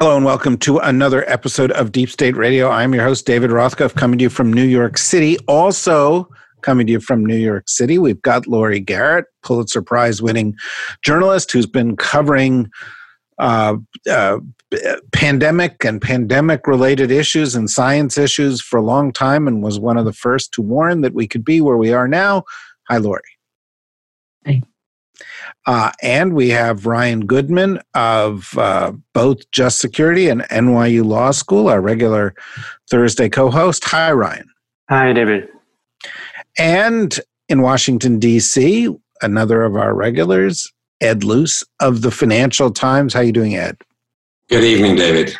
Hello and welcome to another episode of Deep State Radio. I'm your host, David Rothkopf, coming to you from New York City. Also, coming to you from New York City, we've got Laurie Garrett, Pulitzer Prize winning journalist who's been covering uh, uh, pandemic and pandemic related issues and science issues for a long time and was one of the first to warn that we could be where we are now. Hi, Laurie. Hi. Uh, and we have Ryan Goodman of uh, both Just Security and NYU Law School, our regular Thursday co host. Hi, Ryan. Hi, David. And in Washington, D.C., another of our regulars, Ed Luce of the Financial Times. How are you doing, Ed? Good evening, David.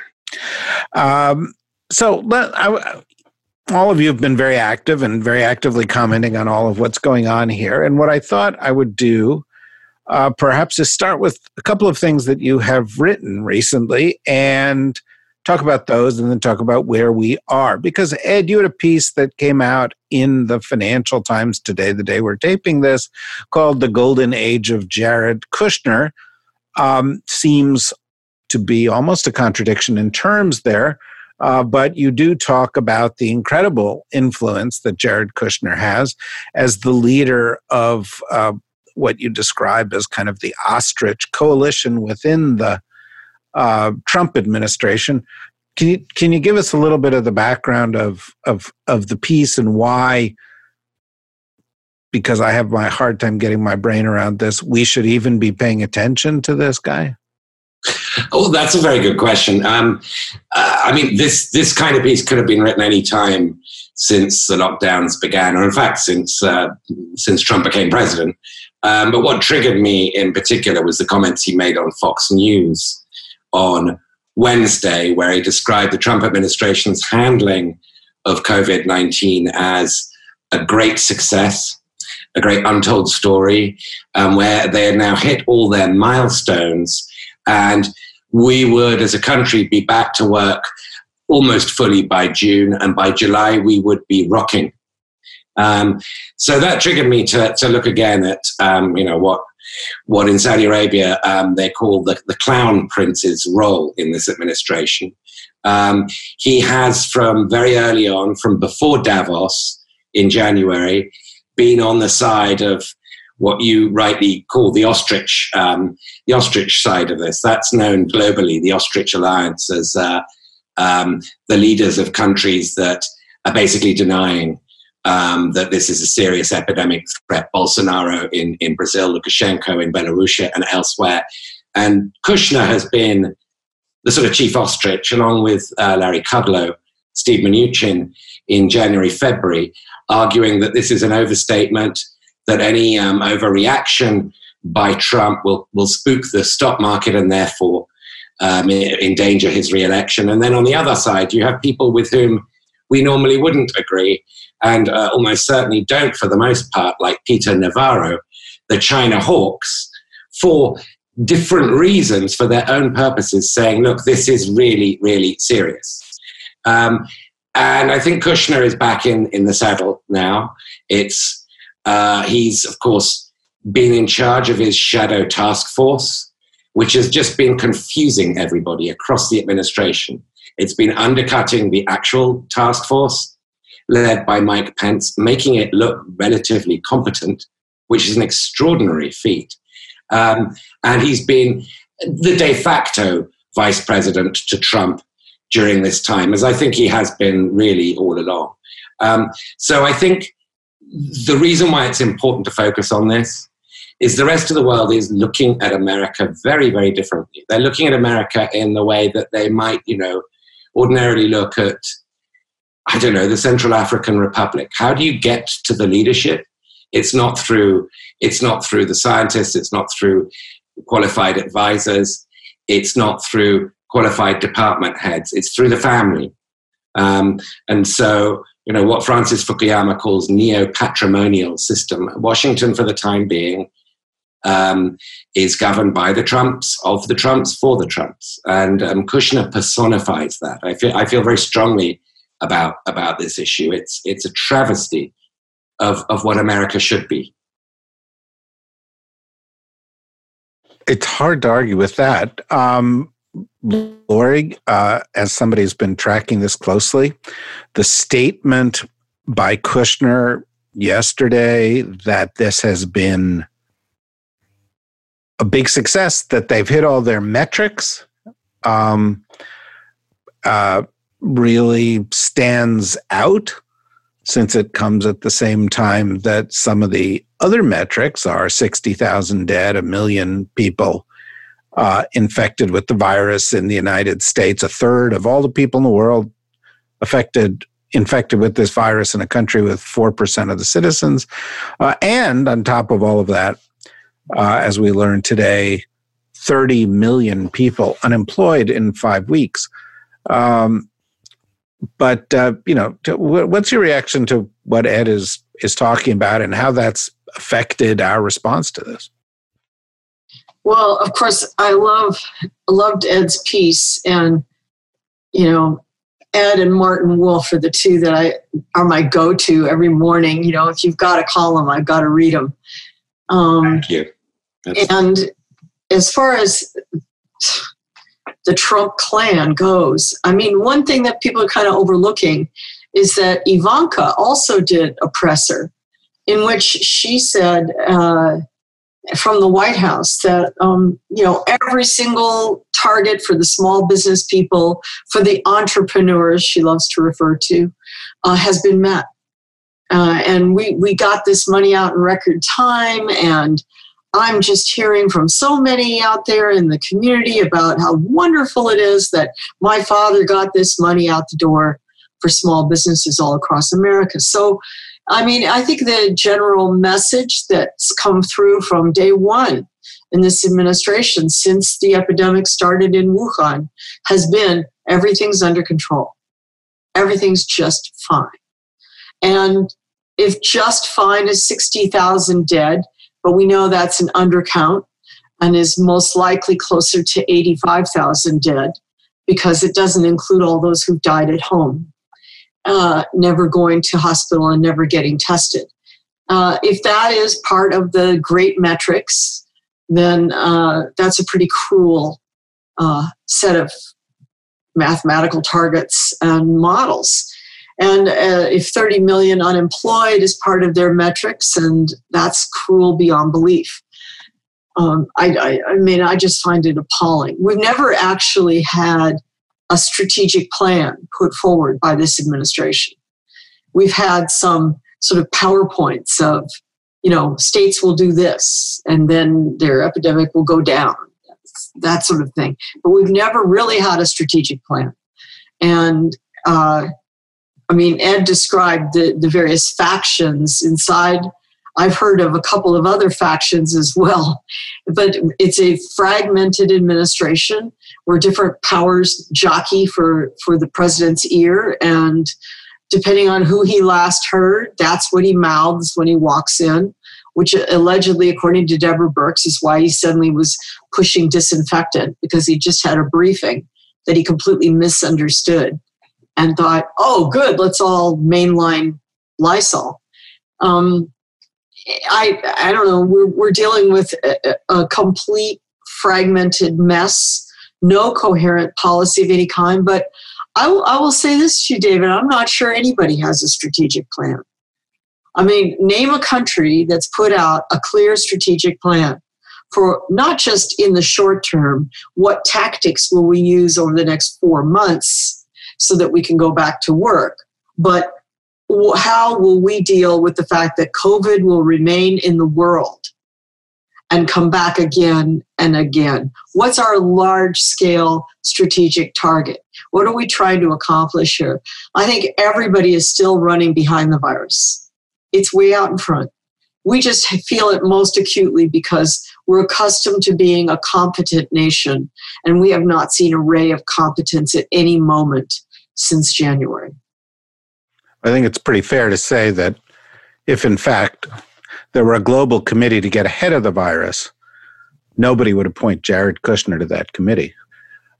Um, so let, I, all of you have been very active and very actively commenting on all of what's going on here. And what I thought I would do uh, perhaps to start with a couple of things that you have written recently and talk about those and then talk about where we are. Because, Ed, you had a piece that came out in the Financial Times today, the day we're taping this, called The Golden Age of Jared Kushner. Um, seems to be almost a contradiction in terms there. Uh, but you do talk about the incredible influence that Jared Kushner has as the leader of uh, what you describe as kind of the ostrich coalition within the uh, Trump administration. Can you can you give us a little bit of the background of of of the piece and why? Because I have my hard time getting my brain around this. We should even be paying attention to this guy. Oh, that's a very good question. Um, uh, I mean, this this kind of piece could have been written any time since the lockdowns began, or in fact, since uh, since Trump became president. Um, but what triggered me in particular was the comments he made on Fox News on Wednesday, where he described the Trump administration's handling of COVID 19 as a great success, a great untold story, um, where they had now hit all their milestones. And we would, as a country, be back to work almost fully by June. And by July, we would be rocking um, so that triggered me to, to look again at um, you know what what in Saudi Arabia um, they call the, the clown prince's role in this administration. Um, he has from very early on, from before Davos in January, been on the side of what you rightly call the ostrich, um, the ostrich side of this. That's known globally, the ostrich alliance, as uh, um, the leaders of countries that are basically denying um, that this is a serious epidemic threat. Bolsonaro in, in Brazil, Lukashenko in Belarus and elsewhere. And Kushner has been the sort of chief ostrich, along with uh, Larry Kudlow, Steve Mnuchin in January, February, arguing that this is an overstatement, that any um, overreaction by Trump will, will spook the stock market and therefore um, endanger his re-election. And then on the other side, you have people with whom we normally wouldn't agree and uh, almost certainly don't for the most part, like Peter Navarro, the China hawks, for different reasons, for their own purposes, saying, look, this is really, really serious. Um, and I think Kushner is back in, in the saddle now. It's uh, he's of course been in charge of his shadow task force, which has just been confusing everybody across the administration. It's been undercutting the actual task force led by Mike Pence, making it look relatively competent, which is an extraordinary feat. Um, and he's been the de facto vice president to Trump during this time, as I think he has been really all along. Um, so I think the reason why it's important to focus on this is the rest of the world is looking at America very, very differently. They're looking at America in the way that they might, you know, ordinarily look at I don't know, the Central African Republic. How do you get to the leadership? It's not through it's not through the scientists, it's not through qualified advisors. it's not through qualified department heads, it's through the family. Um, and so, you know, what Francis Fukuyama calls neo-patrimonial system, Washington for the time being um, is governed by the Trumps, of the Trumps, for the Trumps. And um, Kushner personifies that. I feel, I feel very strongly about, about this issue. It's, it's a travesty of, of what America should be. It's hard to argue with that. Um, Laurie, uh, as somebody who's been tracking this closely, the statement by Kushner yesterday that this has been a big success, that they've hit all their metrics, um, uh, really stands out since it comes at the same time that some of the other metrics are 60,000 dead, a million people uh, infected with the virus in the United States, a third of all the people in the world affected infected with this virus in a country with 4% of the citizens. Uh, and on top of all of that, uh, as we learned today, 30 million people unemployed in five weeks. Um, but uh, you know, to, what's your reaction to what Ed is is talking about and how that's affected our response to this? Well, of course, I love loved Ed's piece, and you know, Ed and Martin Wolf are the two that I are my go to every morning. You know, if you've got a column, I've got to read them. Um, Thank you. And as far as the Trump clan goes, I mean, one thing that people are kind of overlooking is that Ivanka also did a presser in which she said uh, from the White House that um, you know every single target for the small business people, for the entrepreneurs she loves to refer to, uh, has been met, uh, and we we got this money out in record time and. I'm just hearing from so many out there in the community about how wonderful it is that my father got this money out the door for small businesses all across America. So I mean, I think the general message that's come through from day one in this administration since the epidemic started in Wuhan has been everything's under control. Everything's just fine. And if just fine is 60,000 dead, but we know that's an undercount and is most likely closer to 85,000 dead because it doesn't include all those who've died at home uh, never going to hospital and never getting tested. Uh, if that is part of the great metrics, then uh, that's a pretty cruel uh, set of mathematical targets and models. And uh, if 30 million unemployed is part of their metrics, and that's cruel beyond belief. Um, I, I, I mean, I just find it appalling. We've never actually had a strategic plan put forward by this administration. We've had some sort of PowerPoints of, you know, states will do this and then their epidemic will go down, that sort of thing. But we've never really had a strategic plan. And uh, mean, Ed described the, the various factions inside I've heard of a couple of other factions as well, but it's a fragmented administration where different powers jockey for, for the president's ear. And depending on who he last heard, that's what he mouths when he walks in, which allegedly, according to Deborah Birx, is why he suddenly was pushing disinfectant because he just had a briefing that he completely misunderstood and thought, oh, good, let's all mainline Lysol. Um, I I don't know. We're we're dealing with a, a complete fragmented mess, no coherent policy of any kind. But I I will say this to you, David. I'm not sure anybody has a strategic plan. I mean, name a country that's put out a clear strategic plan for not just in the short term, what tactics will we use over the next four months so that we can go back to work, but how will we deal with the fact that COVID will remain in the world and come back again and again? What's our large scale strategic target? What are we trying to accomplish here? I think everybody is still running behind the virus. It's way out in front. We just feel it most acutely because We're accustomed to being a competent nation, and we have not seen a ray of competence at any moment since January. I think it's pretty fair to say that if, in fact, there were a global committee to get ahead of the virus, nobody would appoint Jared Kushner to that committee.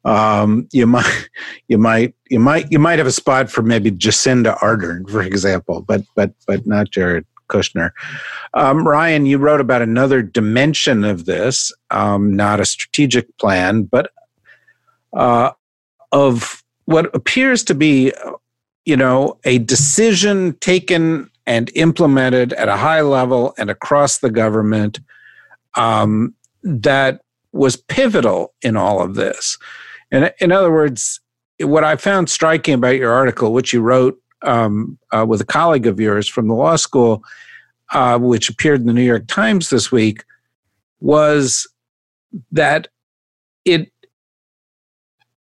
Um, you might, you might, you might, you might have a spot for maybe Jacinda Ardern, for example, but but but not Jared Kushner. Um, Ryan, you wrote about another dimension of this, um, not a strategic plan, but uh, of what appears to be, you know, a decision taken and implemented at a high level and across the government um, that was pivotal in all of this. And in other words, what I found striking about your article, which you wrote um, uh, with a colleague of yours from the law school, uh, which appeared in the New York Times this week, was that it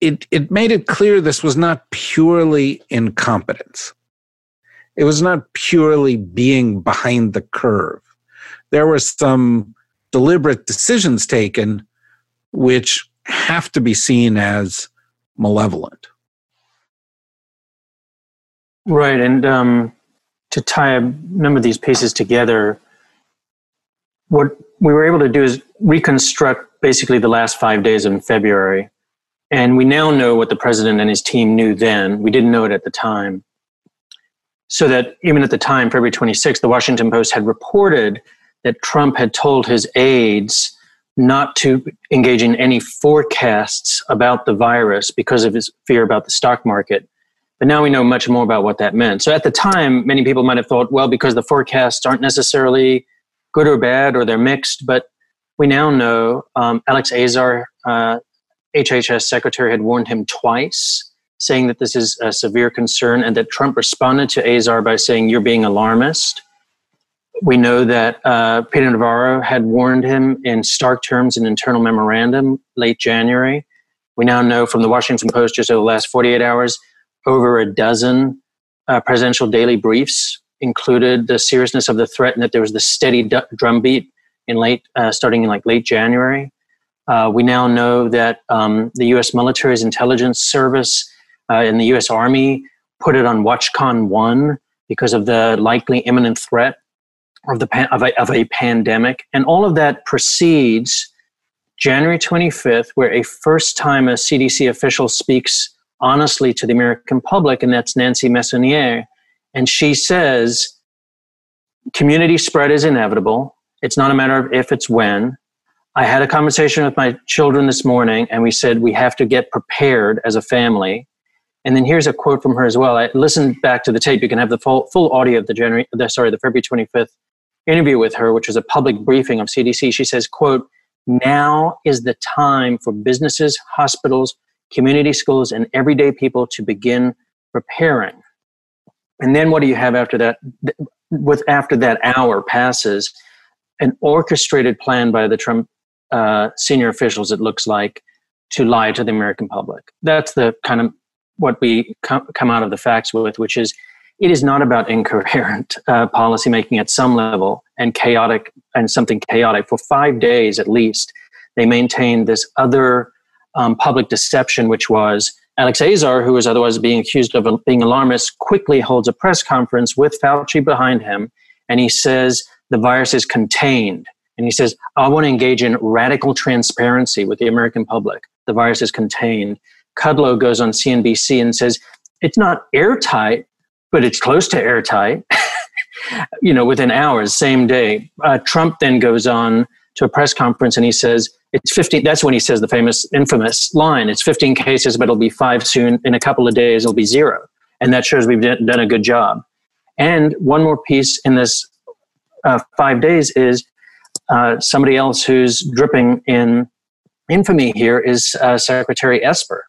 it it made it clear this was not purely incompetence. It was not purely being behind the curve. There were some deliberate decisions taken which have to be seen as malevolent. Right. And um, to tie a number of these pieces together, what we were able to do is reconstruct basically the last five days in February. And we now know what the president and his team knew then. We didn't know it at the time. So that even at the time, February 26th, the Washington Post had reported that Trump had told his aides not to engage in any forecasts about the virus because of his fear about the stock market. But now we know much more about what that meant. So at the time, many people might have thought, well, because the forecasts aren't necessarily good or bad or they're mixed, but we now know um, Alex Azar, uh, HHS secretary, had warned him twice saying that this is a severe concern and that Trump responded to Azar by saying, You're being alarmist. We know that uh, Peter Navarro had warned him in stark terms in internal memorandum late January. We now know from the Washington Post just over the last 48 hours, over a dozen uh, presidential daily briefs included the seriousness of the threat and that there was the steady drumbeat in late, uh, starting in like late January. Uh, we now know that um, the U.S. military's intelligence service uh, in the U.S. Army put it on WatchCon one because of the likely imminent threat of the pan- of, a, of a pandemic, and all of that precedes January 25th, where a first time a CDC official speaks honestly to the American public, and that's Nancy Messonnier, and she says community spread is inevitable. It's not a matter of if, it's when. I had a conversation with my children this morning, and we said we have to get prepared as a family and then here's a quote from her as well. I listened back to the tape. You can have the full, full audio of the January, the, sorry, the February 25th interview with her, which was a public briefing of CDC. She says, quote, now is the time for businesses, hospitals, community schools, and everyday people to begin preparing. And then what do you have after that? With after that hour passes, an orchestrated plan by the Trump uh, senior officials, it looks like, to lie to the American public. That's the kind of what we come, come out of the facts with, which is it is not about incoherent uh, policymaking at some level and chaotic and something chaotic. For five days at least, they maintained this other um, public deception, which was Alex Azar, who was otherwise being accused of being alarmist, quickly holds a press conference with Fauci behind him, and he says the virus is contained. And he says, I want to engage in radical transparency with the American public. The virus is contained. Kudlow goes on CNBC and says, it's not airtight, but it's close to airtight, you know, within hours, same day. Uh, Trump then goes on to a press conference and he says, it's 15, that's when he says the famous, infamous line, it's 15 cases, but it'll be five soon. In a couple of days, it'll be zero. And that shows we've done a good job. And one more piece in this uh, five days is uh, somebody else who's dripping in infamy here is uh, Secretary Esper.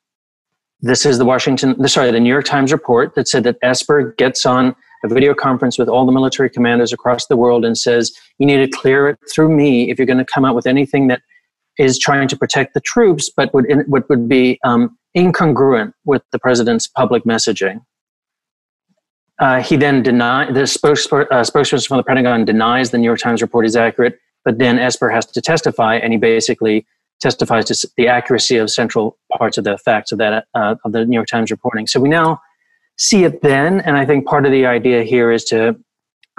This is the Washington, sorry, the New York Times report that said that Esper gets on a video conference with all the military commanders across the world and says, you need to clear it through me if you're going to come out with anything that is trying to protect the troops, but would, would, would be um, incongruent with the president's public messaging. Uh, he then denied, the spokesperson, uh, spokesperson from the Pentagon denies the New York Times report is accurate, but then Esper has to testify, and he basically testifies to the accuracy of central parts of the facts of that uh, of the New York Times reporting. So we now see it then, and I think part of the idea here is to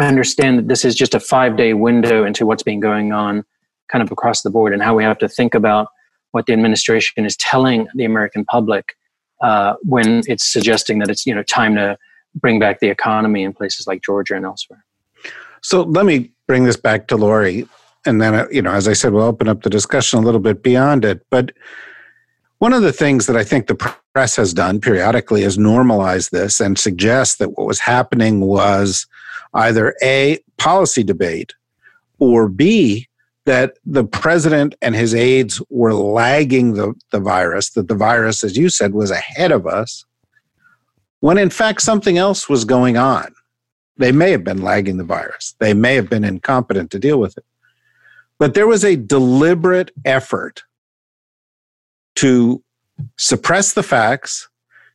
understand that this is just a five day window into what's been going on, kind of across the board, and how we have to think about what the administration is telling the American public uh, when it's suggesting that it's you know time to bring back the economy in places like Georgia and elsewhere. So let me bring this back to Laurie and then uh, you know as i said we'll open up the discussion a little bit beyond it. But one of the things that i think the press has done periodically is normalize this and suggest that what was happening was either a policy debate or b that the president and his aides were lagging the, the virus that the virus as you said was ahead of us when in fact something else was going on. They may have been lagging the virus. They may have been incompetent to deal with it but there was a deliberate effort to suppress the facts,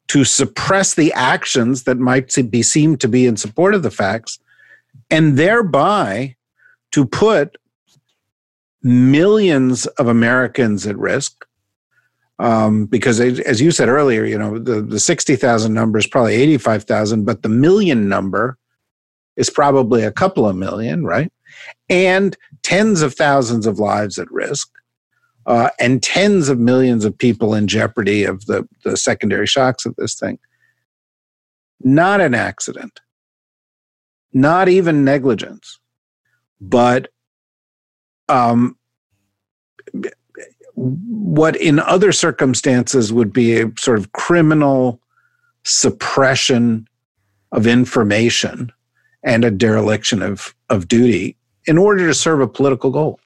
to suppress the actions that might be seen to be in support of the facts, and thereby to put millions of Americans at risk. Um, because as you said earlier, you know, the, the 60,000 number is probably 85,000, but the million number is probably a couple of million, right? And tens of thousands of lives at risk, uh, and tens of millions of people in jeopardy of the, the secondary shocks of this thing. Not an accident, not even negligence, but um, what in other circumstances would be a sort of criminal suppression of information and a dereliction of, of duty in order to serve a political goal.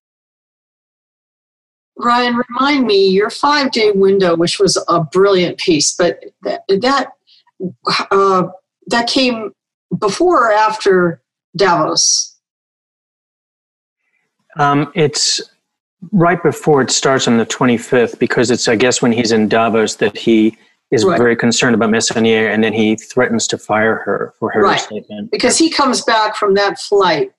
Ryan, remind me your five day window, which was a brilliant piece, but that that, uh, that came before or after Davos? Um, it's right before it starts on the 25th because it's, I guess, when he's in Davos that he is right. very concerned about Messonnier and then he threatens to fire her for her right. statement. Because he comes back from that flight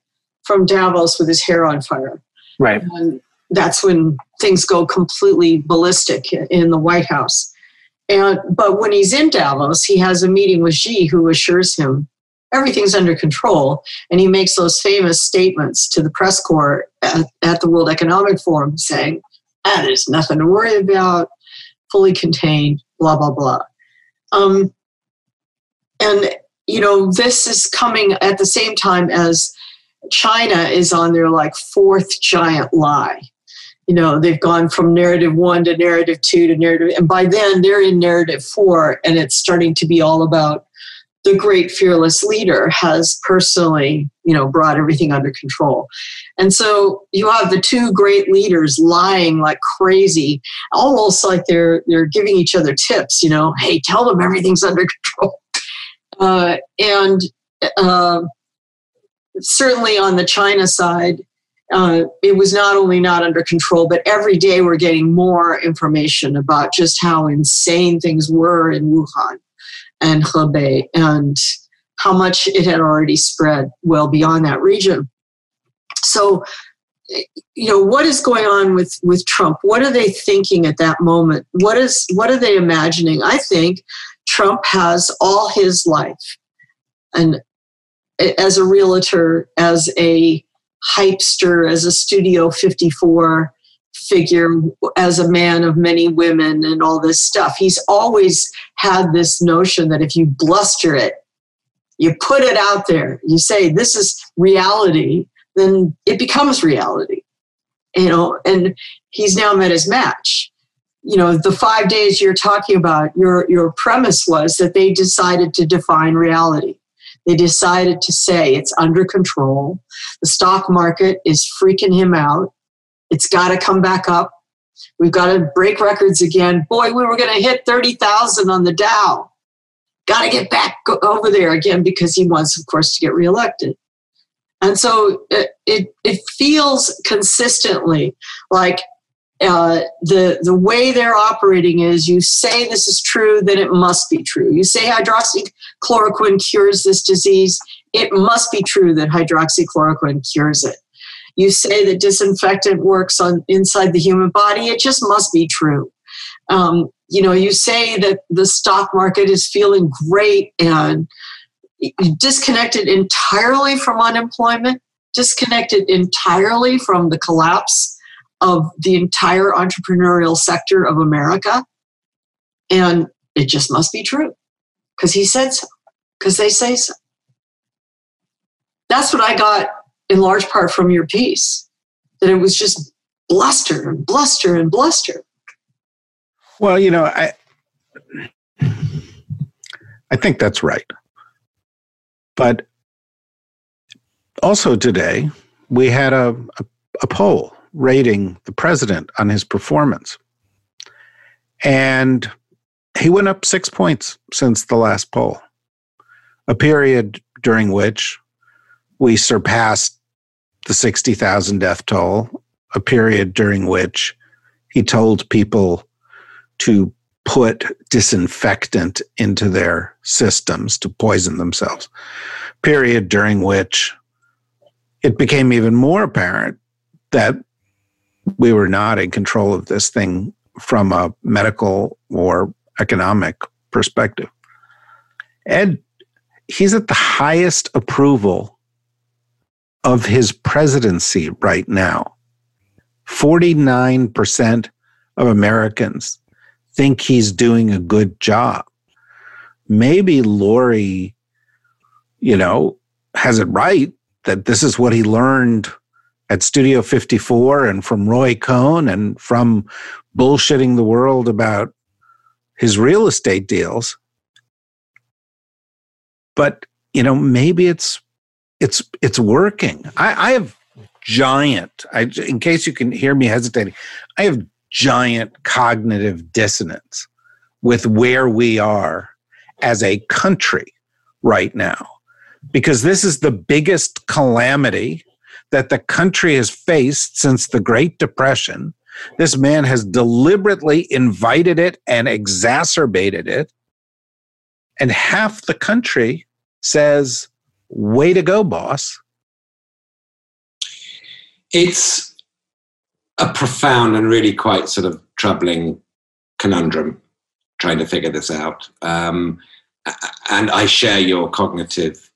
from Davos with his hair on fire. Right. And that's when things go completely ballistic in the White House. And but when he's in Davos, he has a meeting with Xi, who assures him everything's under control, and he makes those famous statements to the press corps at, at the World Economic Forum, saying, "Ah, there's nothing to worry about, fully contained, blah blah blah." Um, and you know, this is coming at the same time as China is on their like fourth giant lie. You know, they've gone from narrative one to narrative two to narrative, and by then they're in narrative four, and it's starting to be all about the great fearless leader has personally, you know, brought everything under control. And so you have the two great leaders lying like crazy, almost like they're they're giving each other tips, you know, hey, tell them everything's under control. Uh, and uh, certainly on the China side, uh, it was not only not under control, but every day we're getting more information about just how insane things were in Wuhan and Hubei and how much it had already spread well beyond that region. So, you know, what is going on with, with Trump? What are they thinking at that moment? What is what are they imagining? I think Trump has all his life and as a realtor, as a hypester, as a Studio 54 figure, as a man of many women, and all this stuff. He's always had this notion that if you bluster it, you put it out there, you say, This is reality, then it becomes reality. You know, and he's now met his match. You know, the five days you're talking about, your your premise was that they decided to define reality they decided to say it's under control. The stock market is freaking him out. It's got to come back up. We've got to break records again. Boy, we were going to hit 30,000 on the Dow. Got to get back over there again because he wants, of course, to get reelected. And so it, it, it feels consistently like uh, the the way they're operating is you say this is true, then it must be true. You say hydroxychloroquine cures this disease, it must be true that hydroxychloroquine cures it. You say that disinfectant works on inside the human body. It just must be true. Um, you know, you say that the stock market is feeling great and disconnected entirely from unemployment, disconnected entirely from the collapse of the entire entrepreneurial sector of America. And it just must be true because he said so, because they say so. That's what I got in large part from your piece, that it was just bluster and bluster and bluster. Well, you know, I I think that's right. But also today, we had a, a, a, poll rating the president on his performance. And he went up six points since the last poll, a period during which we surpassed the 60,000 death toll, a period during which he told people to put disinfectant into their systems to poison themselves. Period during which it became even more apparent that we were not in control of this thing from a medical or economic perspective. Ed, he's at the highest approval of his presidency right now. 49% of Americans think he's doing a good job. Maybe Laurie, you know, has it right that this is what he learned at Studio 54 and from Roy Cohn and from bullshitting the world about his real estate deals. But, you know, maybe it's it's it's working. I, I have giant. I, in case you can hear me hesitating, I have giant cognitive dissonance with where we are as a country right now, because this is the biggest calamity that the country has faced since the Great Depression. This man has deliberately invited it and exacerbated it. And half the country says, Way to go, boss. It's a profound and really quite sort of troubling conundrum trying to figure this out. Um, and I share your cognitive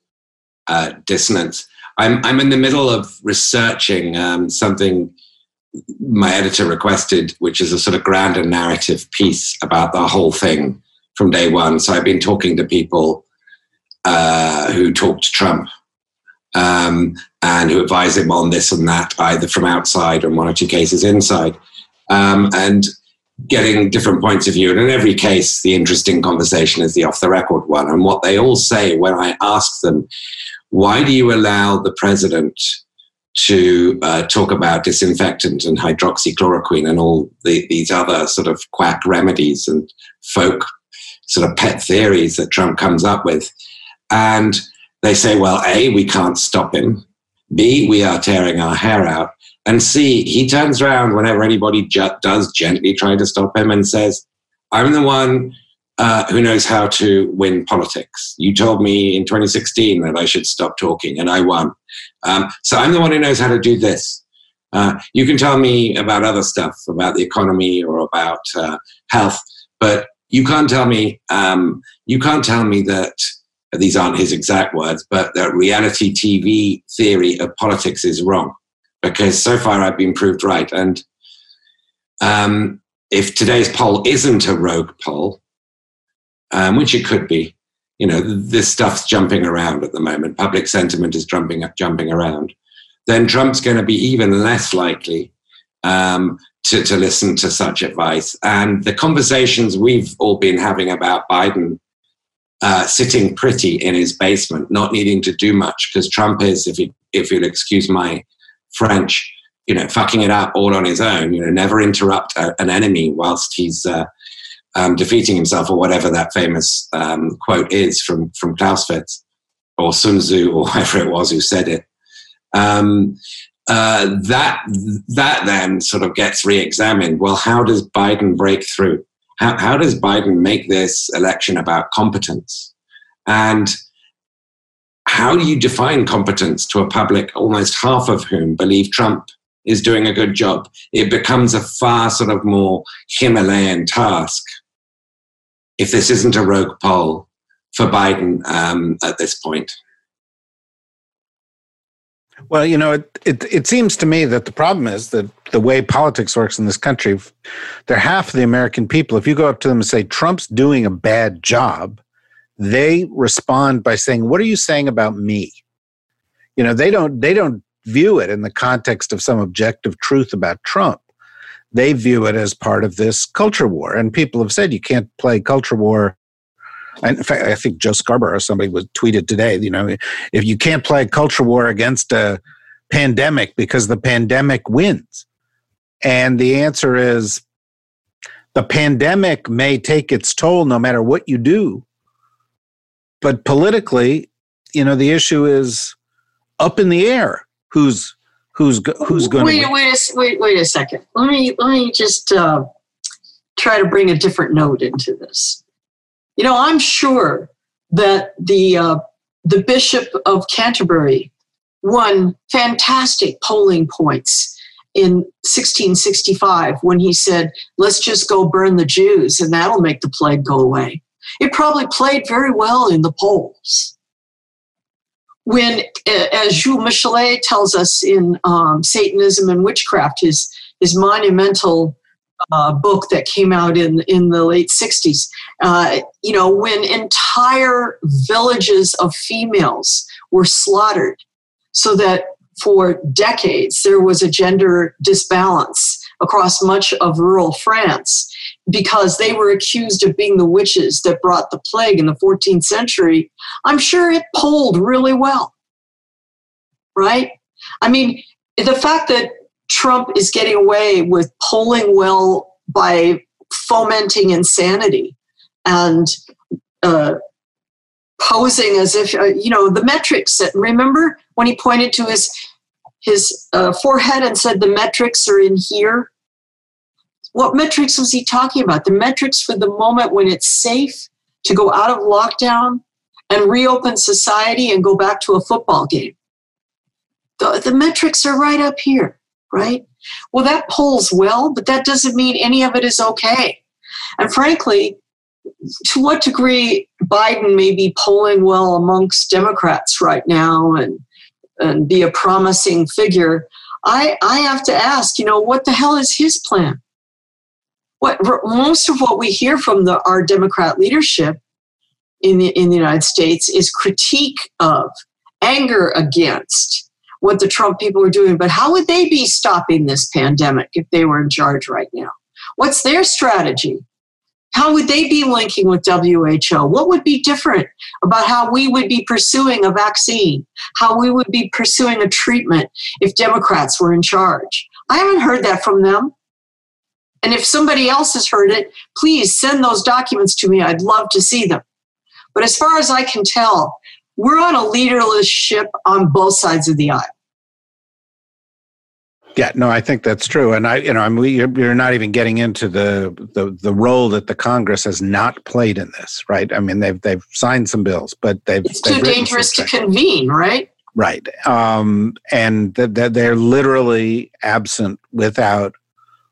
uh, dissonance. I'm, I'm in the middle of researching um, something my editor requested, which is a sort of grander narrative piece about the whole thing from day one. So I've been talking to people uh, who talked to Trump um, and who advise him on this and that, either from outside or in one or two cases inside, um, and getting different points of view. And in every case, the interesting conversation is the off the record one. And what they all say when I ask them, why do you allow the president to uh, talk about disinfectant and hydroxychloroquine and all the, these other sort of quack remedies and folk sort of pet theories that Trump comes up with? And they say, well, A, we can't stop him. B, we are tearing our hair out. And C, he turns around whenever anybody ju- does gently try to stop him and says, I'm the one uh, who knows how to win politics. You told me in 2016 that I should stop talking, and I won. Um, so I'm the one who knows how to do this. Uh, you can tell me about other stuff, about the economy or about uh, health, but you can't tell me. Um, you can't tell me that these aren't his exact words, but that reality TV theory of politics is wrong because so far I've been proved right. And um, if today's poll isn't a rogue poll, um, which it could be, you know, this stuff's jumping around at the moment. Public sentiment is jumping jumping around. Then Trump's going to be even less likely um, to, to listen to such advice. And the conversations we've all been having about Biden uh, sitting pretty in his basement, not needing to do much because Trump is, if you if you'll excuse my French, you know, fucking it up all on his own. You know, never interrupt a, an enemy whilst he's uh, um, defeating himself, or whatever that famous um, quote is from from Clausewitz or Sun Tzu or whoever it was who said it. Um, uh, that that then sort of gets re-examined. Well, how does Biden break through? How, how does Biden make this election about competence? And how do you define competence to a public, almost half of whom believe Trump is doing a good job? It becomes a far sort of more Himalayan task if this isn't a rogue poll for Biden um, at this point. Well, you know, it, it it seems to me that the problem is that the way politics works in this country, they're half the American people. If you go up to them and say Trump's doing a bad job, they respond by saying, "What are you saying about me?" You know, they don't they don't view it in the context of some objective truth about Trump. They view it as part of this culture war, and people have said you can't play culture war in fact, I think Joe Scarborough, somebody was tweeted today, you know, if you can't play culture war against a pandemic because the pandemic wins. And the answer is the pandemic may take its toll no matter what you do. But politically, you know, the issue is up in the air. Who's who's who's going wait, to wait a, wait wait a second. Let me let me just uh, try to bring a different note into this. You know, I'm sure that the uh, the Bishop of Canterbury won fantastic polling points in 1665 when he said, "Let's just go burn the Jews, and that'll make the plague go away." It probably played very well in the polls. When, as Jules Michelet tells us in um, Satanism and Witchcraft, his his monumental uh, book that came out in in the late 60s uh, you know when entire villages of females were slaughtered so that for decades there was a gender disbalance across much of rural france because they were accused of being the witches that brought the plague in the 14th century i'm sure it polled really well right i mean the fact that Trump is getting away with polling well by fomenting insanity and uh, posing as if uh, you know the metrics. That, remember when he pointed to his his uh, forehead and said the metrics are in here. What metrics was he talking about? The metrics for the moment when it's safe to go out of lockdown and reopen society and go back to a football game. The, the metrics are right up here right? Well, that polls well, but that doesn't mean any of it is okay. And frankly, to what degree Biden may be polling well amongst Democrats right now and, and be a promising figure, I, I have to ask, you know, what the hell is his plan? What most of what we hear from the, our Democrat leadership in the, in the United States is critique of, anger against, what the Trump people are doing, but how would they be stopping this pandemic if they were in charge right now? What's their strategy? How would they be linking with WHO? What would be different about how we would be pursuing a vaccine? How we would be pursuing a treatment if Democrats were in charge? I haven't heard that from them. And if somebody else has heard it, please send those documents to me. I'd love to see them. But as far as I can tell, we're on a leaderless ship on both sides of the aisle. Yeah, no, I think that's true, and I, you know, I mean, you're, you're not even getting into the, the the role that the Congress has not played in this, right? I mean, they've they've signed some bills, but they've it's too they've dangerous to convene, right? Right, um, and that th- they're literally absent without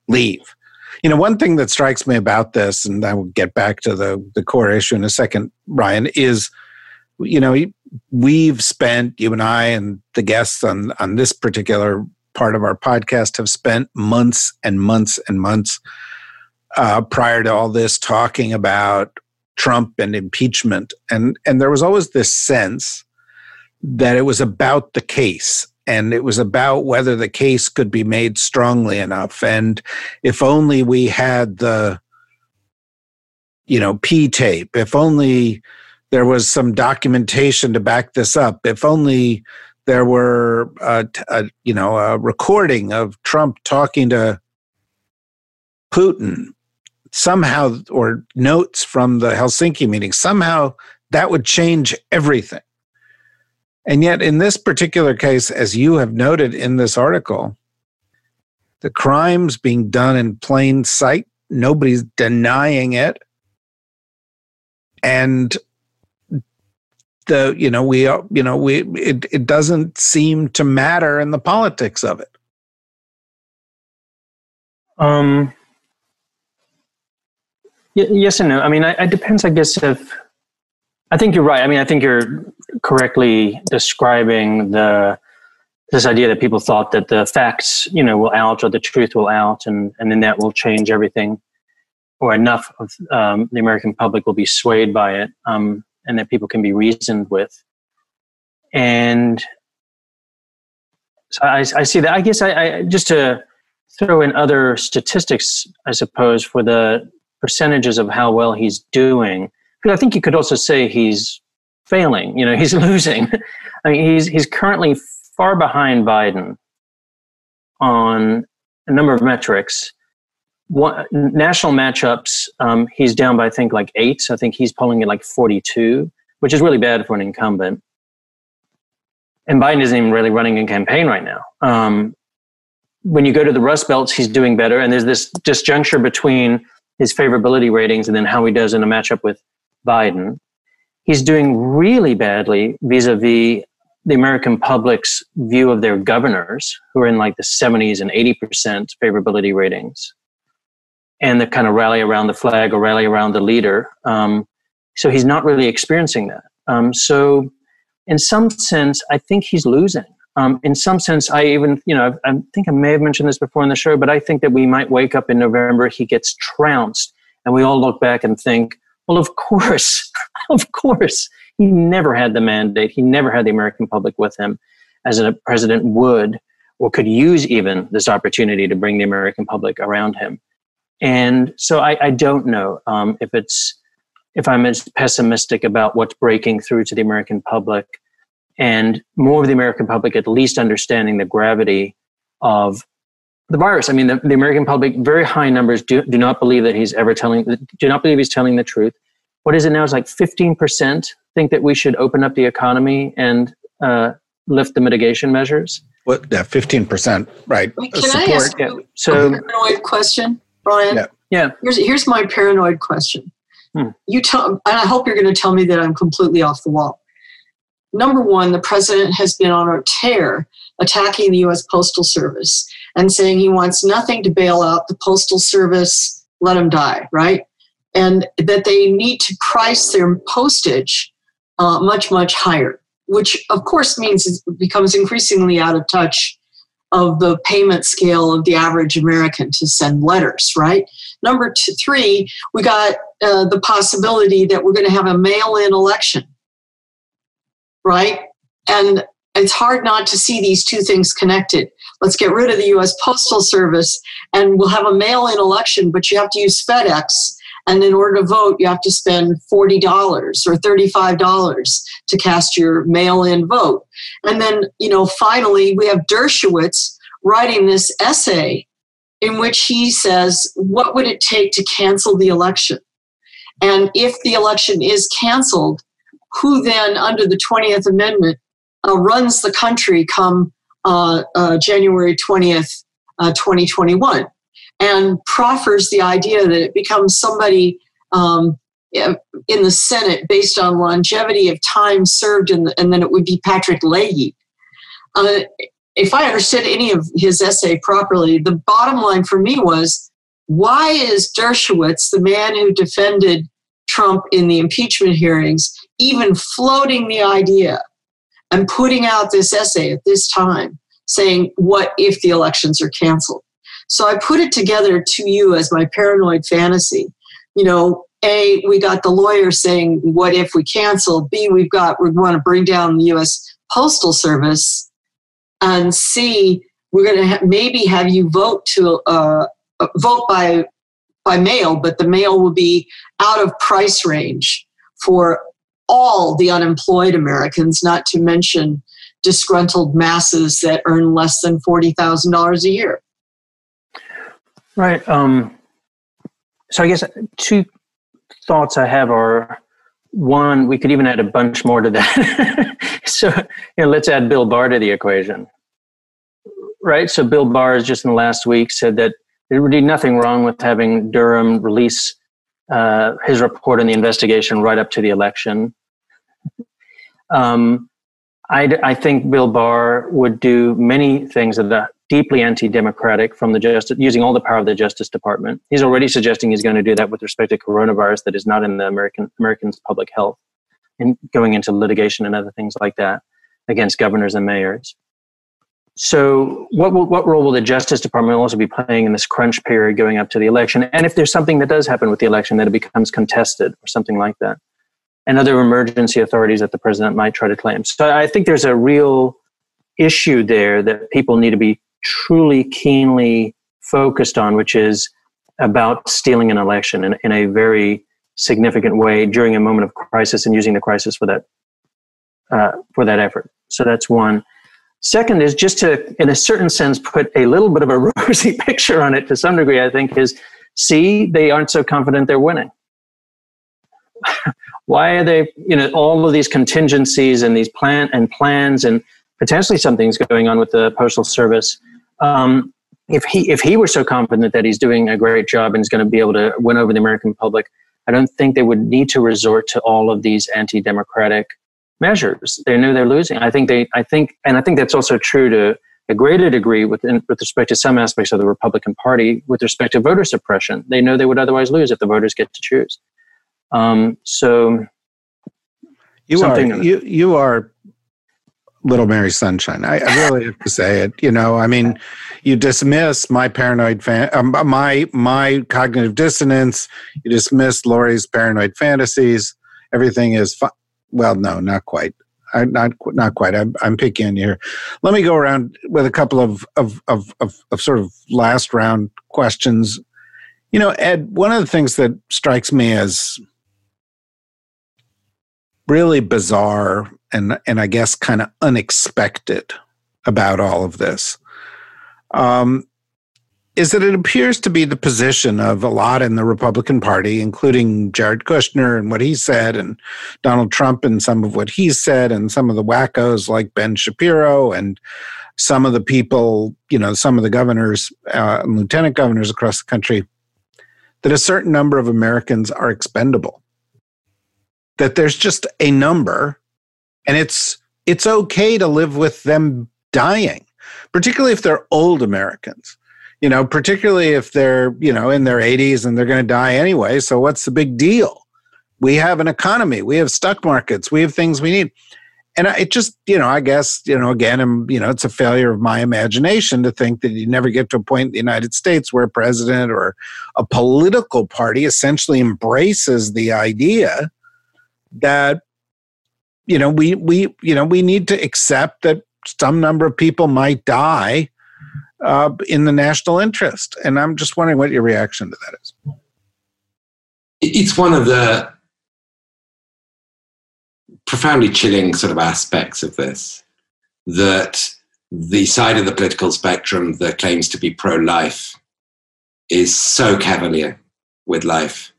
leave. You know, one thing that strikes me about this, and I will get back to the the core issue in a second, Ryan, is you know we've spent you and I and the guests on on this particular part of our podcast have spent months and months and months uh, prior to all this talking about Trump and impeachment, and and there was always this sense that it was about the case and it was about whether the case could be made strongly enough and if only we had the you know p tape if only there was some documentation to back this up if only there were a, a, you know a recording of Trump talking to Putin somehow or notes from the Helsinki meeting somehow that would change everything. And yet in this particular case as you have noted in this article the crimes being done in plain sight. Nobody's denying it. And the you know we you know we it, it doesn't seem to matter in the politics of it. Um y- yes and no. I mean it depends i guess if i think you're right i mean i think you're correctly describing the this idea that people thought that the facts you know will out or the truth will out and and then that will change everything or enough of um, the american public will be swayed by it um, and that people can be reasoned with. And so I, I see that. I guess I, I, just to throw in other statistics, I suppose, for the percentages of how well he's doing. Because I think you could also say he's failing. You know, he's losing. I mean, he's he's currently far behind Biden on a number of metrics one, national matchups, um, he's down by I think like eight. I think he's polling at like 42, which is really bad for an incumbent. And Biden isn't even really running a campaign right now. Um, when you go to the Rust Belts, he's doing better. And there's this disjuncture between his favorability ratings and then how he does in a matchup with Biden. He's doing really badly vis a vis the American public's view of their governors, who are in like the 70s and 80% favorability ratings and the kind of rally around the flag or rally around the leader. Um, so he's not really experiencing that. Um, so, in some sense, I think he's losing. Um, in some sense, I even, you know, I think I may have mentioned this before in the show, but I think that we might wake up in November, he gets trounced, and we all look back and think, well, of course, of course, he never had the mandate. He never had the American public with him, as a president would or could use even this opportunity to bring the American public around him. And so I, I don't know um, if it's if I'm as pessimistic about what's breaking through to the American public, and more of the American public at least understanding the gravity of the virus. I mean, the, the American public, very high numbers, do, do not believe that he's ever telling, do not believe he's telling the truth. What is it now? It's like 15% think that we should open up the economy and uh, lift the mitigation measures. What? Yeah, 15%, right. Can Support. I ask you so, a paranoid question? Ryan? Yeah. yeah. Here's, here's my paranoid question. Hmm. You tell, and I hope you're going to tell me that I'm completely off the wall. Number one, the president has been on a tear attacking the U.S. Postal Service and saying he wants nothing to bail out the Postal Service, let them die, right? And that they need to price their postage uh, much, much higher, which of course means it becomes increasingly out of touch of the payment scale of the average American to send letters, right? Number two, three, we got uh, the possibility that we're going to have a mail in election, right? And it's hard not to see these two things connected. Let's get rid of the US Postal Service and we'll have a mail in election, but you have to use FedEx. And in order to vote, you have to spend $40 or $35 to cast your mail in vote. And then, you know, finally, we have Dershowitz writing this essay in which he says, What would it take to cancel the election? And if the election is canceled, who then, under the 20th Amendment, uh, runs the country come uh, uh, January 20th, uh, 2021? And proffers the idea that it becomes somebody um, in the Senate based on longevity of time served, the, and then it would be Patrick Leahy. Uh, if I understood any of his essay properly, the bottom line for me was why is Dershowitz, the man who defended Trump in the impeachment hearings, even floating the idea and putting out this essay at this time saying, What if the elections are canceled? So I put it together to you as my paranoid fantasy. You know, a, we got the lawyer saying, what if we cancel? B, we've got, we want to bring down the US Postal Service. And C, we're going to ha- maybe have you vote to uh, uh, vote by by mail, but the mail will be out of price range for all the unemployed Americans, not to mention disgruntled masses that earn less than forty thousand dollars a year. Right. Um, so I guess two thoughts I have are one, we could even add a bunch more to that. so, you know, let's add Bill Barr to the equation. Right? So, Bill Barr just in the last week said that there would be nothing wrong with having Durham release uh, his report on the investigation right up to the election. Um, I, I think Bill Barr would do many things that are deeply anti-democratic from the justice, using all the power of the Justice Department. He's already suggesting he's going to do that with respect to coronavirus that is not in the American Americans' public health, and going into litigation and other things like that against governors and mayors. So, what will, what role will the Justice Department also be playing in this crunch period going up to the election? And if there's something that does happen with the election that it becomes contested or something like that, and other emergency authorities that the president might try to claim. So, I think there's a real issue there that people need to be truly keenly focused on, which is about stealing an election in, in a very significant way during a moment of crisis and using the crisis for that uh, for that effort. So that's one. Second is just to, in a certain sense, put a little bit of a rosy picture on it to some degree, I think, is see, they aren't so confident they're winning. Why are they, you know, all of these contingencies and these plan and plans and potentially something's going on with the postal service. Um, if he if he were so confident that he's doing a great job and is going to be able to win over the American public, I don't think they would need to resort to all of these anti-democratic measures. They know they're losing. I think they, I think, and I think that's also true to a greater degree with, with respect to some aspects of the Republican Party with respect to voter suppression. They know they would otherwise lose if the voters get to choose. Um, so you are you you are little Mary Sunshine. I, I, really have to say it. You know, I mean, you dismiss my paranoid fan, um, my my cognitive dissonance. You dismiss Laurie's paranoid fantasies. Everything is fine well, no, not quite. I, not not quite. I'm, I'm picking on you here. Let me go around with a couple of of, of of of sort of last round questions. You know, Ed, one of the things that strikes me as really bizarre and and I guess kind of unexpected about all of this um, is that it appears to be the position of a lot in the Republican Party, including Jared Kushner and what he said, and Donald Trump and some of what he said, and some of the wackos like Ben Shapiro and some of the people, you know, some of the governors uh, and lieutenant governors across the country, that a certain number of Americans are expendable. That there's just a number, and it's it's okay to live with them dying, particularly if they're old Americans you know, particularly if they're, you know, in their 80s and they're going to die anyway. So what's the big deal? We have an economy, we have stock markets, we have things we need. And it just, you know, I guess, you know, again, I'm, you know, it's a failure of my imagination to think that you never get to a point in the United States where a president or a political party essentially embraces the idea that, you know, we, we, you know, we need to accept that some number of people might die uh, in the national interest. And I'm just wondering what your reaction to that is. It's one of the profoundly chilling sort of aspects of this that the side of the political spectrum that claims to be pro life is so cavalier with life,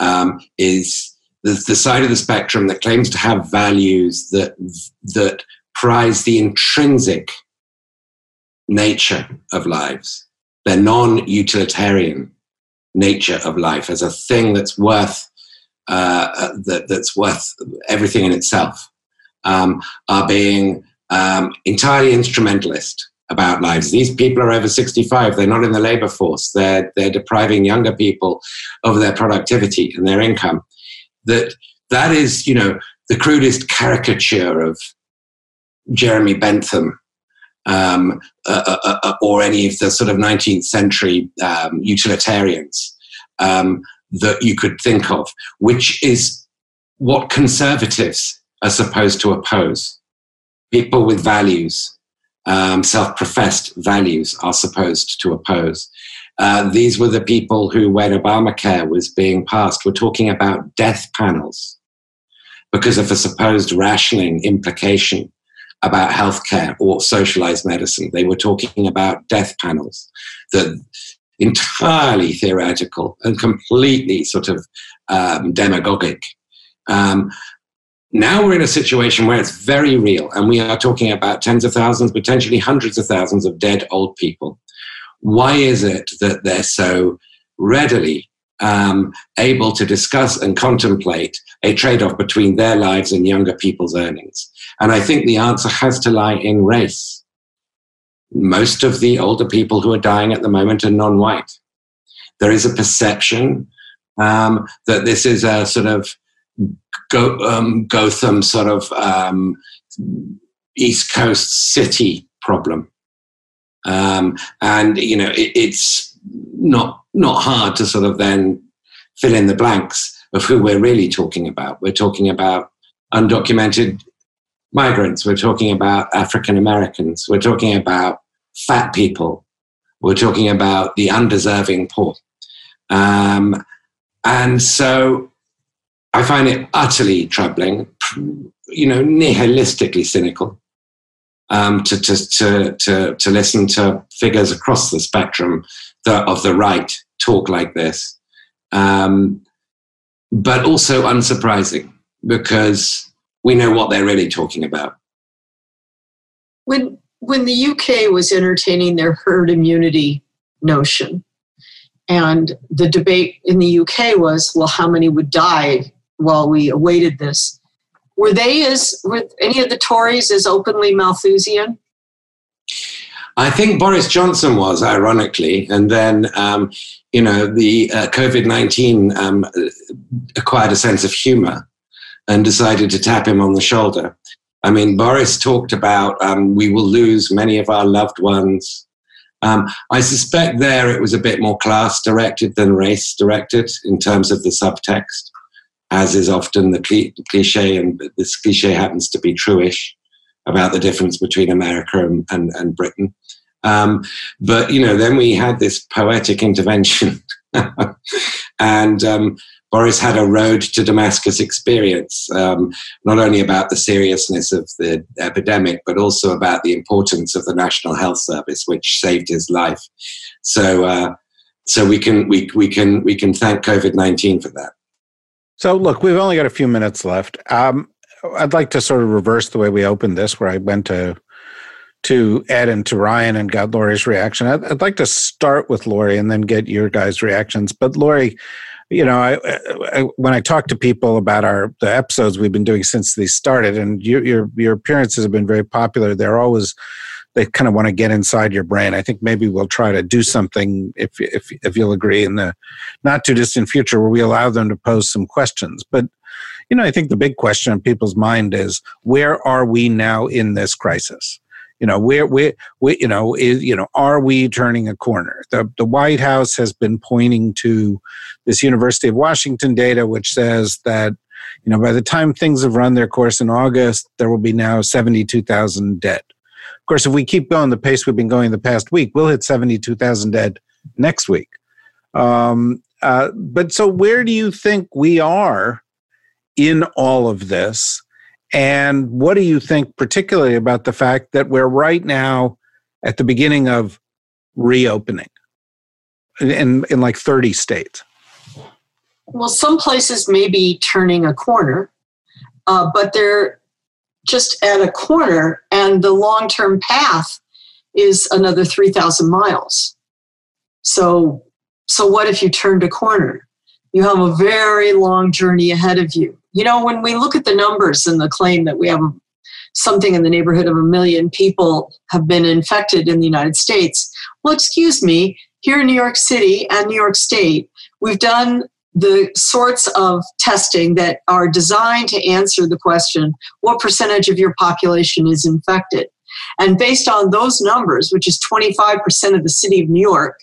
um, is the, the side of the spectrum that claims to have values that, that prize the intrinsic nature of lives, their non utilitarian nature of life as a thing that's worth uh, uh, that, that's worth everything in itself, um, are being um, entirely instrumentalist about lives. These people are over 65. They're not in the labor force. They're, they're depriving younger people of their productivity and their income. That, that is, you know, the crudest caricature of Jeremy Bentham um, uh, uh, uh, or any of the sort of 19th century um, utilitarians um, that you could think of, which is what conservatives are supposed to oppose. People with values, um, self professed values, are supposed to oppose. Uh, these were the people who, when Obamacare was being passed, were talking about death panels because of a supposed rationing implication about healthcare or socialized medicine. They were talking about death panels that entirely theoretical and completely sort of um, demagogic. Um, now we're in a situation where it's very real, and we are talking about tens of thousands, potentially hundreds of thousands of dead old people. Why is it that they're so readily um, able to discuss and contemplate a trade off between their lives and younger people's earnings? And I think the answer has to lie in race. Most of the older people who are dying at the moment are non white. There is a perception um, that this is a sort of Go, um, Gotham sort of um, East Coast city problem. Um, and you know it, it's not not hard to sort of then fill in the blanks of who we're really talking about. We're talking about undocumented migrants. We're talking about African Americans. We're talking about fat people. We're talking about the undeserving poor. Um, and so I find it utterly troubling, you know, nihilistically cynical um, to, to, to, to, to listen to figures across the spectrum of the right talk like this. Um, but also unsurprising because we know what they're really talking about. When, when the UK was entertaining their herd immunity notion, and the debate in the UK was, well, how many would die while we awaited this? Were they as any of the Tories as openly Malthusian? I think Boris Johnson was, ironically, and then um, you know the uh, COVID nineteen um, acquired a sense of humour and decided to tap him on the shoulder. I mean, Boris talked about um, we will lose many of our loved ones. Um, I suspect there it was a bit more class directed than race directed in terms of the subtext as is often the cliche, and this cliche happens to be truish about the difference between America and, and, and Britain. Um, but, you know, then we had this poetic intervention. and um, Boris had a road to Damascus experience, um, not only about the seriousness of the epidemic, but also about the importance of the National Health Service, which saved his life. So, uh, so we can we, we can we can thank COVID nineteen for that. So, look, we've only got a few minutes left. Um, I'd like to sort of reverse the way we opened this, where I went to to Ed and to Ryan and got Laurie's reaction. I'd, I'd like to start with Laurie and then get your guys' reactions. But Laurie, you know, I, I, when I talk to people about our the episodes we've been doing since they started, and your your, your appearances have been very popular. They're always they kind of want to get inside your brain. I think maybe we'll try to do something if if if you'll agree in the not too distant future where we allow them to pose some questions. But you know, I think the big question on people's mind is where are we now in this crisis? You know, where where, where you know is you know are we turning a corner? The the White House has been pointing to this University of Washington data, which says that you know by the time things have run their course in August, there will be now seventy two thousand dead. Of course, if we keep going the pace we've been going the past week, we'll hit 72,000 dead next week. Um, uh, but so, where do you think we are in all of this? And what do you think, particularly about the fact that we're right now at the beginning of reopening in, in like 30 states? Well, some places may be turning a corner, uh, but they're just at a corner, and the long term path is another 3,000 miles. So, so what if you turned a corner? You have a very long journey ahead of you. You know, when we look at the numbers and the claim that we have something in the neighborhood of a million people have been infected in the United States, well, excuse me, here in New York City and New York State, we've done the sorts of testing that are designed to answer the question what percentage of your population is infected? And based on those numbers, which is 25% of the city of New York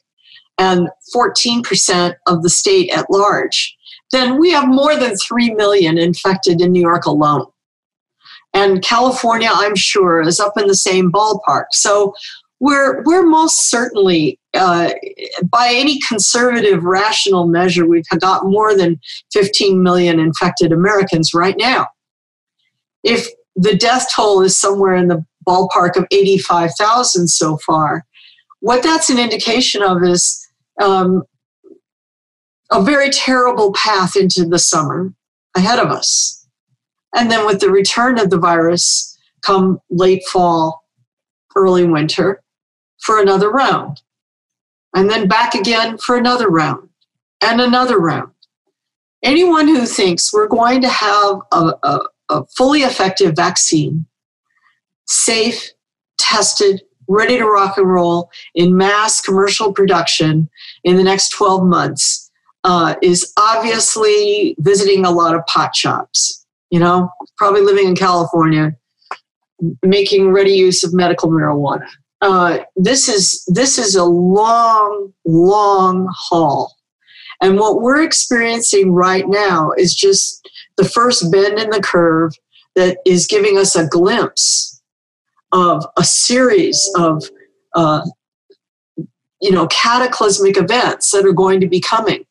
and 14% of the state at large, then we have more than 3 million infected in New York alone. And California, I'm sure, is up in the same ballpark. So we're, we're most certainly uh, by any conservative, rational measure, we've got more than 15 million infected Americans right now. If the death toll is somewhere in the ballpark of 85,000 so far, what that's an indication of is um, a very terrible path into the summer ahead of us. And then with the return of the virus, come late fall, early winter, for another round and then back again for another round. and another round. Anyone who thinks we're going to have a, a, a fully effective vaccine, safe, tested, ready to rock and roll in mass commercial production in the next 12 months uh, is obviously visiting a lot of pot shops, you know, probably living in California, making ready use of medical marijuana. Uh, this is this is a long, long haul, and what we're experiencing right now is just the first bend in the curve that is giving us a glimpse of a series of uh, you know cataclysmic events that are going to be coming.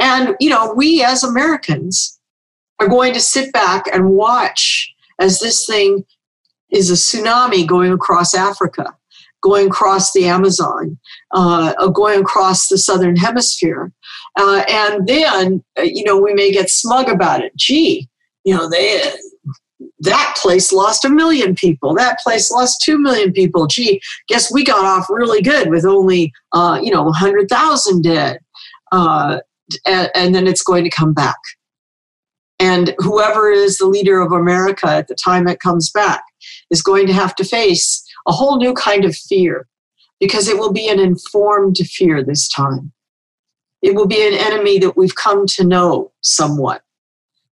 And you know we as americans are going to sit back and watch as this thing is a tsunami going across africa going across the Amazon, uh, going across the southern hemisphere. Uh, and then, uh, you know, we may get smug about it. Gee, you know, they that place lost a million people. That place lost two million people. Gee, guess we got off really good with only, uh, you know, 100,000 dead. Uh, and, and then it's going to come back. And whoever is the leader of America at the time it comes back is going to have to face a whole new kind of fear because it will be an informed fear this time. It will be an enemy that we've come to know somewhat,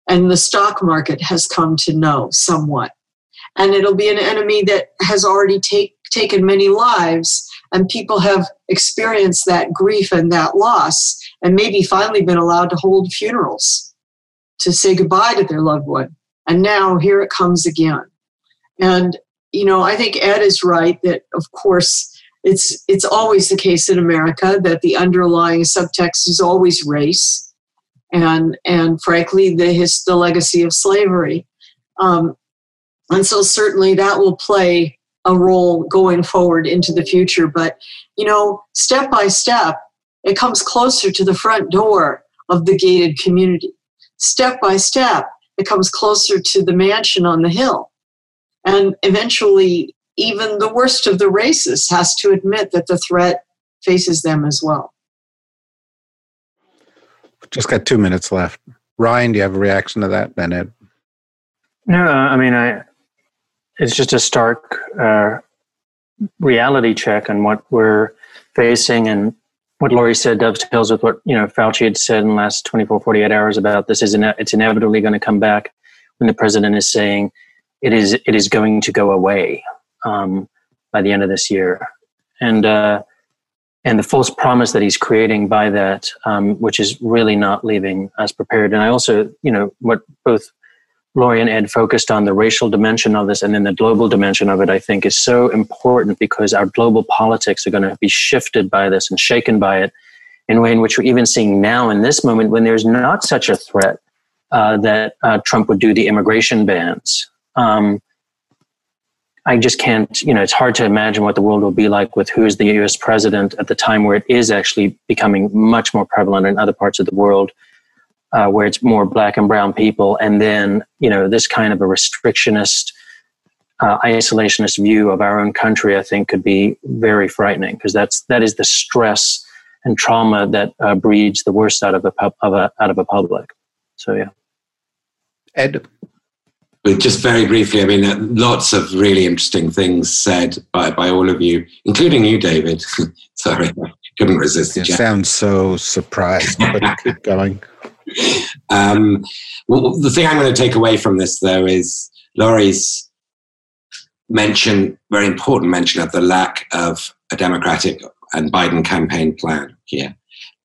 and the stock market has come to know somewhat. And it'll be an enemy that has already take, taken many lives, and people have experienced that grief and that loss, and maybe finally been allowed to hold funerals to say goodbye to their loved one. And now here it comes again. And you know, I think Ed is right that, of course, it's it's always the case in America that the underlying subtext is always race, and and frankly, the his the legacy of slavery, um, and so certainly that will play a role going forward into the future. But you know, step by step, it comes closer to the front door of the gated community. Step by step, it comes closer to the mansion on the hill and eventually, even the worst of the racists has to admit that the threat faces them as well. Just got two minutes left. Ryan, do you have a reaction to that, Bennett? No, I mean, I. It's just a stark uh, reality check on what we're facing, and what Laurie said dovetails with what you know Fauci had said in the last 24, 48 hours about this is ine- it's inevitably going to come back when the president is saying it is it is going to go away um, by the end of this year, and uh, and the false promise that he's creating by that, um, which is really not leaving us prepared. And I also, you know, what both Laurie and Ed focused on the racial dimension of this and then the global dimension of it, I think is so important because our global politics are going to be shifted by this and shaken by it in a way in which we're even seeing now in this moment when there's not such a threat uh, that uh, Trump would do the immigration bans. Um, I just can't, you know, it's hard to imagine what the world will be like with who is the US president at the time where it is actually becoming much more prevalent in other parts of the world, uh, where it's more black and brown people. And then, you know, this kind of a restrictionist, uh, isolationist view of our own country, I think could be very frightening because that's, that is the stress and trauma that uh, breeds the worst out of a, of a, out of a public. So, yeah. Ed? just very briefly, I mean, uh, lots of really interesting things said by, by all of you, including you, David. Sorry, couldn't resist. You sound so surprised, but keep going. Um, well, the thing I'm going to take away from this, though, is Laurie's mention, very important mention of the lack of a Democratic and Biden campaign plan here,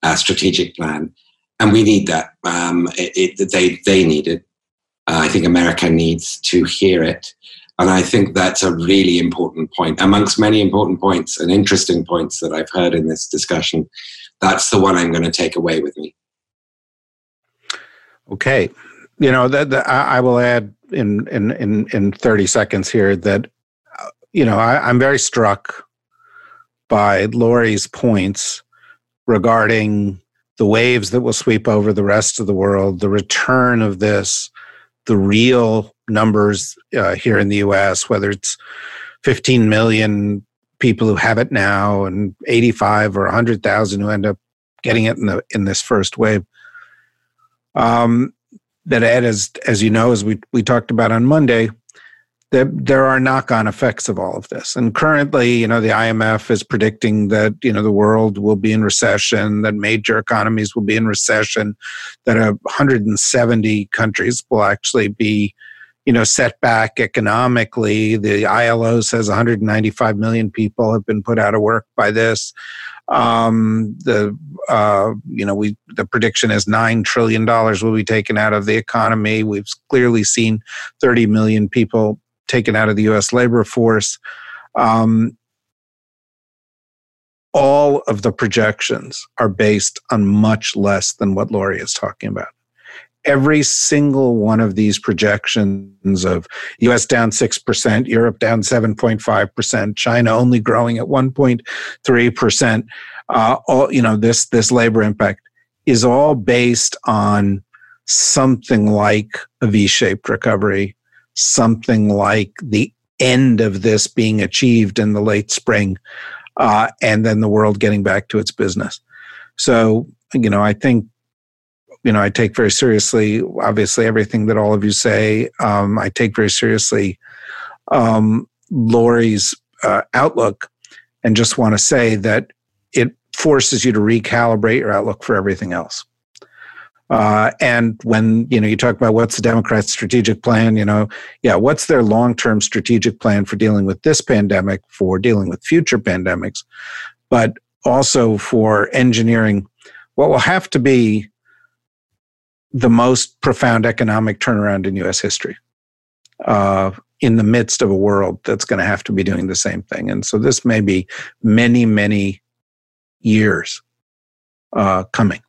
a strategic plan. And we need that. Um, it, it, they, they need it. Uh, I think America needs to hear it. And I think that's a really important point. Amongst many important points and interesting points that I've heard in this discussion, that's the one I'm going to take away with me. Okay. You know, that, that I will add in, in, in, in 30 seconds here that, uh, you know, I, I'm very struck by Laurie's points regarding the waves that will sweep over the rest of the world, the return of this the real numbers uh, here in the US, whether it's 15 million people who have it now and 85 or 100,000 who end up getting it in the in this first wave. Um, that Ed, as as you know, as we we talked about on Monday, that there are knock-on effects of all of this. And currently, you know, the IMF is predicting that you know the world will be in recession, that major economies will be in recession, that 170 countries will actually be you know set back economically the ilo says 195 million people have been put out of work by this um, the uh, you know we the prediction is nine trillion dollars will be taken out of the economy. We've clearly seen 30 million people taken out of the U.S. labor force. Um, all of the projections are based on much less than what Laurie is talking about every single one of these projections of US down 6%, Europe down 7.5%, China only growing at 1.3%, uh, all, you know, this, this labor impact is all based on something like a V-shaped recovery, something like the end of this being achieved in the late spring, uh, and then the world getting back to its business. So, you know, I think you know, I take very seriously, obviously, everything that all of you say. Um, I take very seriously um, Laurie's uh, outlook and just want to say that it forces you to recalibrate your outlook for everything else. Uh, and when you know you talk about what's the Democrats' strategic plan, you know, yeah, what's their long-term strategic plan for dealing with this pandemic, for dealing with future pandemics, but also for engineering what will have to be the most profound economic turnaround in US history uh, in the midst of a world that's going to have to be doing the same thing. And so this may be many, many years uh, coming.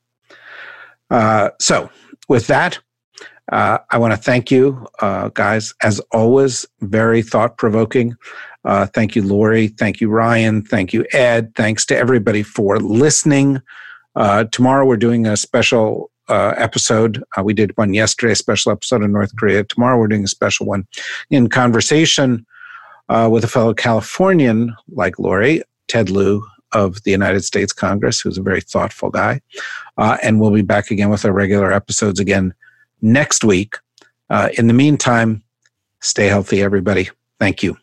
Uh, so, with that, uh, I want to thank you, uh, guys, as always, very thought provoking. Uh, thank you, Laurie. Thank you, Ryan. Thank you, Ed. Thanks to everybody for listening. tomorrow, we're doing a special uh, episode. Uh, we did one yesterday, a special episode in North Korea. Tomorrow we're doing a special one in conversation uh, with a fellow Californian like Laurie, Ted Lieu of the United States Congress, who's a very thoughtful guy. Uh, and we'll be back again with our regular episodes again next week. Uh, in the meantime, stay healthy, everybody. Thank you.